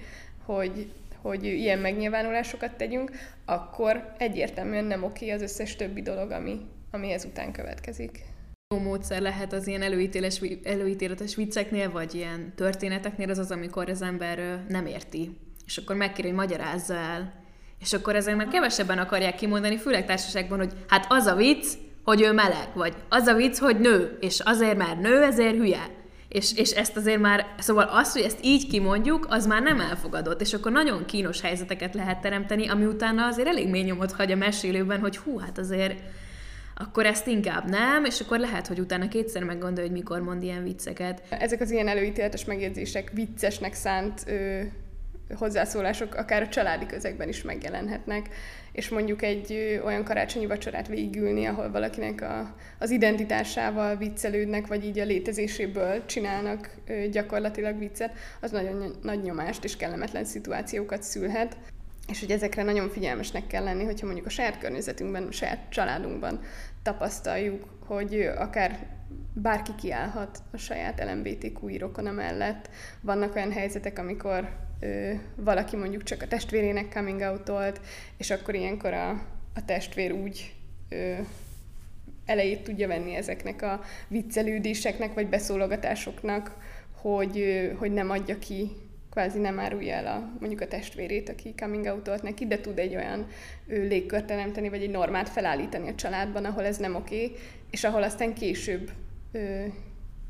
B: hogy hogy ilyen megnyilvánulásokat tegyünk, akkor egyértelműen nem oké az összes többi dolog, ami, ami ezután következik.
A: Jó módszer lehet az ilyen előítéles, előítéletes vicceknél, vagy ilyen történeteknél az az, amikor az ember nem érti. És akkor megkér, hogy magyarázza el. És akkor ezek már kevesebben akarják kimondani, főleg társaságban, hogy hát az a vicc, hogy ő meleg, vagy az a vicc, hogy nő, és azért, mert nő, ezért hülye és, és ezt azért már, szóval azt, hogy ezt így kimondjuk, az már nem elfogadott, és akkor nagyon kínos helyzeteket lehet teremteni, ami utána azért elég mély nyomot hagy a mesélőben, hogy hú, hát azért akkor ezt inkább nem, és akkor lehet, hogy utána kétszer meggondolja, hogy mikor mond ilyen vicceket.
B: Ezek az ilyen előítéletes megjegyzések viccesnek szánt ö, hozzászólások akár a családi közegben is megjelenhetnek, és mondjuk egy olyan karácsonyi vacsorát végigülni, ahol valakinek a, az identitásával viccelődnek, vagy így a létezéséből csinálnak gyakorlatilag viccet, az nagyon nagy nyomást és kellemetlen szituációkat szülhet. És hogy ezekre nagyon figyelmesnek kell lenni, hogyha mondjuk a saját környezetünkben, a saját családunkban tapasztaljuk, hogy akár bárki kiállhat a saját LMBTQ rokona mellett. Vannak olyan helyzetek, amikor ö, valaki mondjuk csak a testvérének coming out és akkor ilyenkor a, a testvér úgy ö, elejét tudja venni ezeknek a viccelődéseknek, vagy beszólogatásoknak, hogy, hogy nem adja ki, kvázi nem árulja el a, mondjuk a testvérét, aki coming out neki, de tud egy olyan légkört teremteni, vagy egy normát felállítani a családban, ahol ez nem oké, és ahol aztán később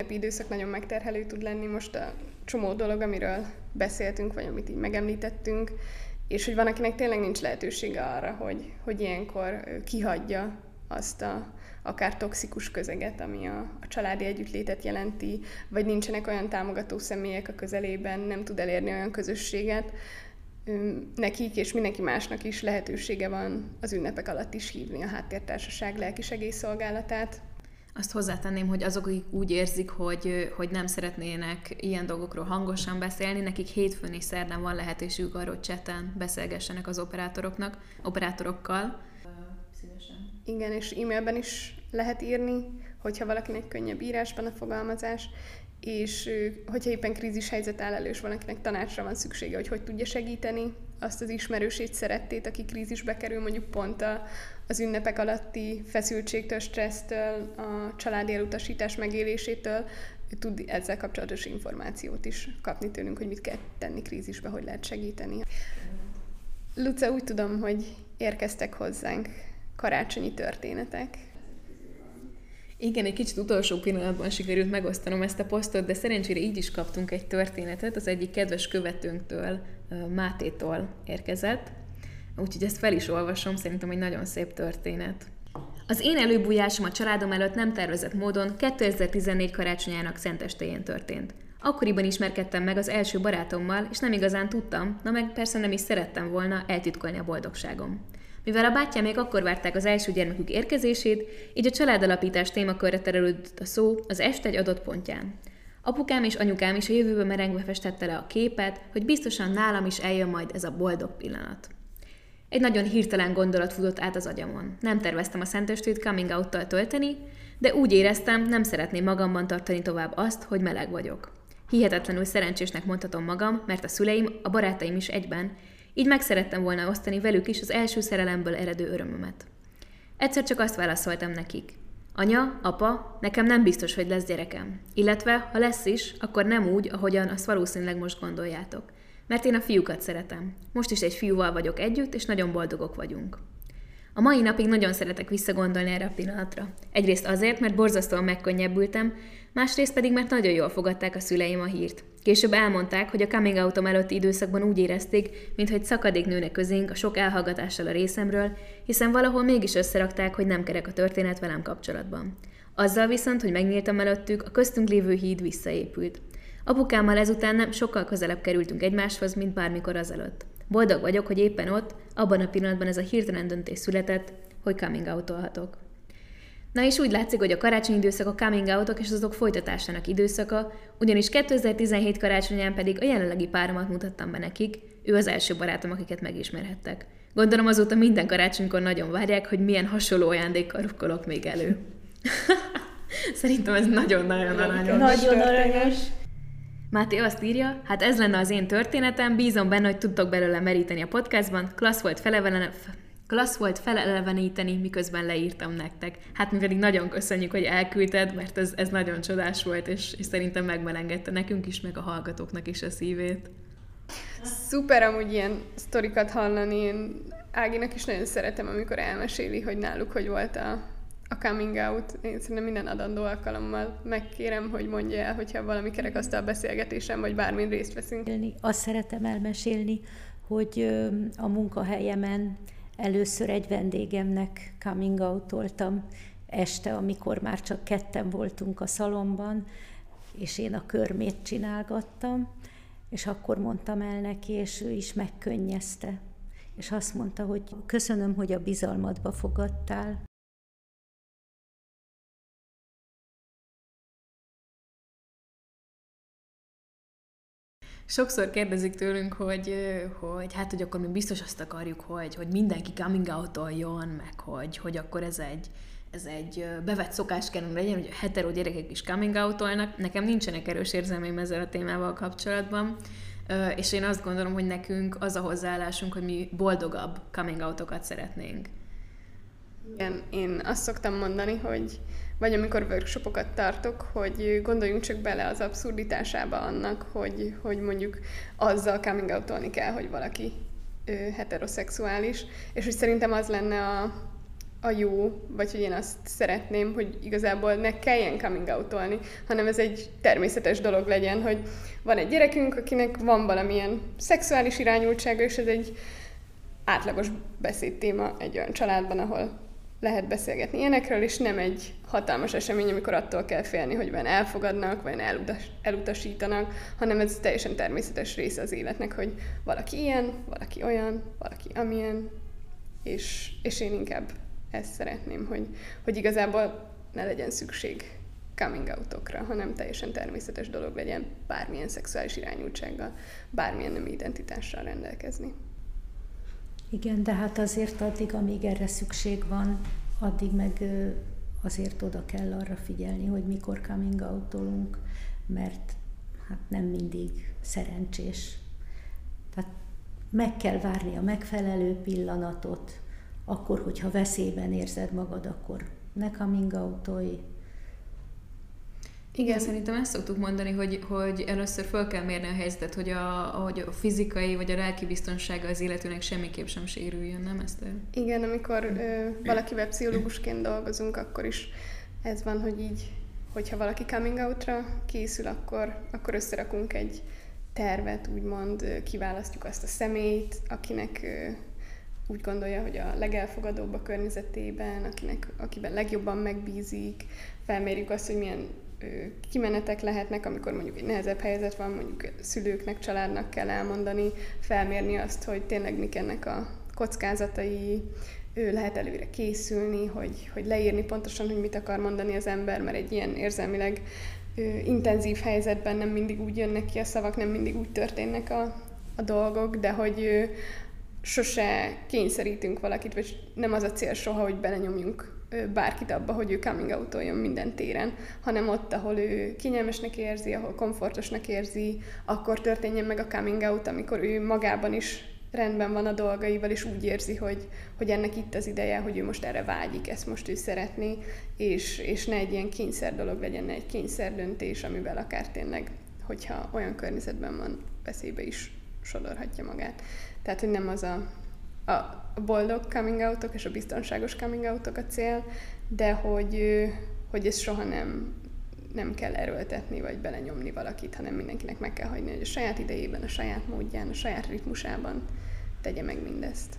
B: időszak nagyon megterhelő tud lenni. Most a csomó dolog, amiről beszéltünk, vagy amit így megemlítettünk, és hogy van, akinek tényleg nincs lehetősége arra, hogy, hogy ilyenkor kihagyja azt a akár toxikus közeget, ami a, a családi együttlétet jelenti, vagy nincsenek olyan támogató személyek a közelében, nem tud elérni olyan közösséget, nekik és mindenki másnak is lehetősége van az ünnepek alatt is hívni a háttértársaság lelkisegélyszolgálatát,
A: azt hozzátenném, hogy azok, akik úgy érzik, hogy, hogy nem szeretnének ilyen dolgokról hangosan beszélni, nekik hétfőn és szerdán van lehetőségük arra, hogy cseten beszélgessenek az operátoroknak, operátorokkal.
B: Igen, és e-mailben is lehet írni, hogyha valakinek könnyebb írásban a fogalmazás, és hogyha éppen krízis helyzet áll elő, és valakinek tanácsra van szüksége, hogy hogy tudja segíteni azt az ismerősét, szerettét, aki krízisbe kerül, mondjuk pont a, az ünnepek alatti feszültségtől, stressztől, a családi elutasítás megélésétől tud ezzel kapcsolatos információt is kapni tőlünk, hogy mit kell tenni krízisbe, hogy lehet segíteni. Luca, úgy tudom, hogy érkeztek hozzánk karácsonyi történetek.
A: Igen, egy kicsit utolsó pillanatban sikerült megosztanom ezt a posztot, de szerencsére így is kaptunk egy történetet, az egyik kedves követőnktől, Mátétól érkezett, úgyhogy ezt fel is olvasom, szerintem egy nagyon szép történet. Az én előbújásom a családom előtt nem tervezett módon 2014 karácsonyának szentestéjén történt. Akkoriban ismerkedtem meg az első barátommal, és nem igazán tudtam, na meg persze nem is szerettem volna eltitkolni a boldogságom. Mivel a bátyám még akkor várták az első gyermekük érkezését, így a családalapítás témakörre terelődött a szó az este egy adott pontján. Apukám és anyukám is a jövőbe merengve festette le a képet, hogy biztosan nálam is eljön majd ez a boldog pillanat. Egy nagyon hirtelen gondolat futott át az agyamon. Nem terveztem a szentestőt coming out tölteni, de úgy éreztem, nem szeretném magamban tartani tovább azt, hogy meleg vagyok. Hihetetlenül szerencsésnek mondhatom magam, mert a szüleim, a barátaim is egyben, így meg szerettem volna osztani velük is az első szerelemből eredő örömömet. Egyszer csak azt válaszoltam nekik. Anya, apa, nekem nem biztos, hogy lesz gyerekem. Illetve, ha lesz is, akkor nem úgy, ahogyan azt valószínűleg most gondoljátok. Mert én a fiúkat szeretem. Most is egy fiúval vagyok együtt, és nagyon boldogok vagyunk. A mai napig nagyon szeretek visszagondolni erre a pillanatra. Egyrészt azért, mert borzasztóan megkönnyebbültem, másrészt pedig, mert nagyon jól fogadták a szüleim a hírt. Később elmondták, hogy a coming out előtti időszakban úgy érezték, mintha egy szakadék nőne közénk a sok elhallgatással a részemről, hiszen valahol mégis összerakták, hogy nem kerek a történet velem kapcsolatban. Azzal viszont, hogy megnyíltam előttük, a köztünk lévő híd visszaépült. Apukámmal ezután nem sokkal közelebb kerültünk egymáshoz, mint bármikor azelőtt. Boldog vagyok, hogy éppen ott, abban a pillanatban ez a hirtelen döntés született, hogy coming out-olhatok. Na és úgy látszik, hogy a karácsonyi időszak a coming out és azok folytatásának időszaka, ugyanis 2017 karácsonyán pedig a jelenlegi páromat mutattam be nekik, ő az első barátom, akiket megismerhettek. Gondolom azóta minden karácsonykor nagyon várják, hogy milyen hasonló ajándékkal rukkolok még elő. Szerintem ez nagyon-nagyon aranyos.
C: Nagyon aranyos.
A: Máté azt írja, hát ez lenne az én történetem, bízom benne, hogy tudtok belőle meríteni a podcastban, klassz volt felevelen, klassz volt feleleveníteni, miközben leírtam nektek. Hát mi pedig nagyon köszönjük, hogy elküldted, mert ez, ez nagyon csodás volt, és, és szerintem megmelengedte nekünk is, meg a hallgatóknak is a szívét.
B: Szuper amúgy ilyen sztorikat hallani, én Áginak is nagyon szeretem, amikor elmeséli, hogy náluk hogy volt a, a coming out. Én szerintem minden adandó alkalommal megkérem, hogy mondja el, hogyha valami kerekasztal beszélgetésem, vagy bármin részt veszünk.
C: Azt szeretem elmesélni, hogy a munkahelyemen először egy vendégemnek coming out este, amikor már csak ketten voltunk a szalomban, és én a körmét csinálgattam, és akkor mondtam el neki, és ő is megkönnyezte. És azt mondta, hogy köszönöm, hogy a bizalmadba fogadtál.
A: Sokszor kérdezik tőlünk, hogy, hogy hát, hogy akkor mi biztos azt akarjuk, hogy, hogy mindenki coming out meg hogy, hogy akkor ez egy, ez egy bevett szokás kellene legyen, hogy a hetero gyerekek is coming out Nekem nincsenek erős érzelmeim ezzel a témával kapcsolatban, és én azt gondolom, hogy nekünk az a hozzáállásunk, hogy mi boldogabb coming out szeretnénk.
B: Igen, én azt szoktam mondani, hogy vagy amikor workshopokat tartok, hogy gondoljunk csak bele az abszurditásába annak, hogy, hogy mondjuk azzal coming out kell, hogy valaki ö, heteroszexuális, és hogy szerintem az lenne a, a jó, vagy hogy én azt szeretném, hogy igazából ne kelljen coming out hanem ez egy természetes dolog legyen, hogy van egy gyerekünk, akinek van valamilyen szexuális irányultsága, és ez egy átlagos beszédtéma egy olyan családban, ahol lehet beszélgetni ilyenekről, és nem egy hatalmas esemény, amikor attól kell félni, hogy van elfogadnak, vagy elutas, elutasítanak, hanem ez teljesen természetes része az életnek, hogy valaki ilyen, valaki olyan, valaki amilyen, és, és én inkább ezt szeretném, hogy, hogy igazából ne legyen szükség coming outokra, hanem teljesen természetes dolog legyen bármilyen szexuális irányultsággal, bármilyen nem identitással rendelkezni.
C: Igen, de hát azért addig, amíg erre szükség van, addig meg azért oda kell arra figyelni, hogy mikor coming out mert hát nem mindig szerencsés. Tehát meg kell várni a megfelelő pillanatot, akkor, hogyha veszélyben érzed magad, akkor ne coming out
A: igen, szerintem ezt szoktuk mondani, hogy, hogy először föl kell mérni a helyzetet, hogy a, hogy a fizikai vagy a lelki biztonsága az illetőnek semmiképp sem sérüljön, nem ezt?
B: Igen, amikor ö, valakivel pszichológusként dolgozunk, akkor is ez van, hogy így, hogyha valaki coming out-ra készül, akkor, akkor összerakunk egy tervet, úgymond kiválasztjuk azt a személyt, akinek ö, úgy gondolja, hogy a legelfogadóbb a környezetében, akinek, akiben legjobban megbízik, felmérjük azt, hogy milyen kimenetek lehetnek, amikor mondjuk egy nehezebb helyzet van, mondjuk szülőknek, családnak kell elmondani, felmérni azt, hogy tényleg mik ennek a kockázatai, ő lehet előre készülni, hogy, hogy leírni pontosan, hogy mit akar mondani az ember, mert egy ilyen érzelmileg intenzív helyzetben nem mindig úgy jönnek ki a szavak, nem mindig úgy történnek a, a dolgok, de hogy sose kényszerítünk valakit, vagy nem az a cél soha, hogy belenyomjunk bárkit abba, hogy ő coming out minden téren, hanem ott, ahol ő kényelmesnek érzi, ahol komfortosnak érzi, akkor történjen meg a coming out, amikor ő magában is rendben van a dolgaival, és úgy érzi, hogy, hogy ennek itt az ideje, hogy ő most erre vágyik, ezt most ő szeretné, és, és ne egy ilyen kényszer dolog legyen, ne egy kényszer döntés, amivel akár tényleg, hogyha olyan környezetben van, veszélybe is sodorhatja magát. Tehát, hogy nem az a, a boldog coming outok és a biztonságos coming outok a cél, de hogy, hogy ez soha nem, nem kell erőltetni, vagy belenyomni valakit, hanem mindenkinek meg kell hagyni, hogy a saját idejében, a saját módján, a saját ritmusában tegye meg mindezt.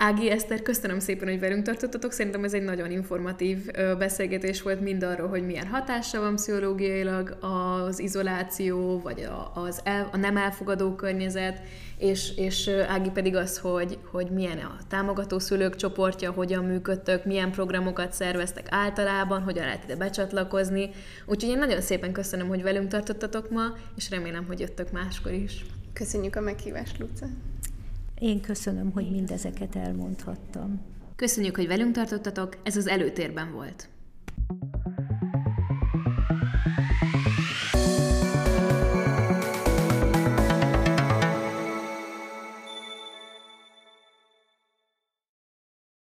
A: Ági Eszter, köszönöm szépen, hogy velünk tartottatok. Szerintem ez egy nagyon informatív beszélgetés volt mind arról, hogy milyen hatása van pszichológiailag az izoláció, vagy az el, a nem elfogadó környezet, és, és Ági pedig az, hogy, hogy milyen a támogató szülők csoportja, hogyan működtök, milyen programokat szerveztek általában, hogyan lehet ide becsatlakozni. Úgyhogy én nagyon szépen köszönöm, hogy velünk tartottatok ma, és remélem, hogy jöttök máskor is.
B: Köszönjük a meghívást, Luca!
C: Én köszönöm, hogy mindezeket elmondhattam.
A: Köszönjük, hogy velünk tartottatok, ez az előtérben volt.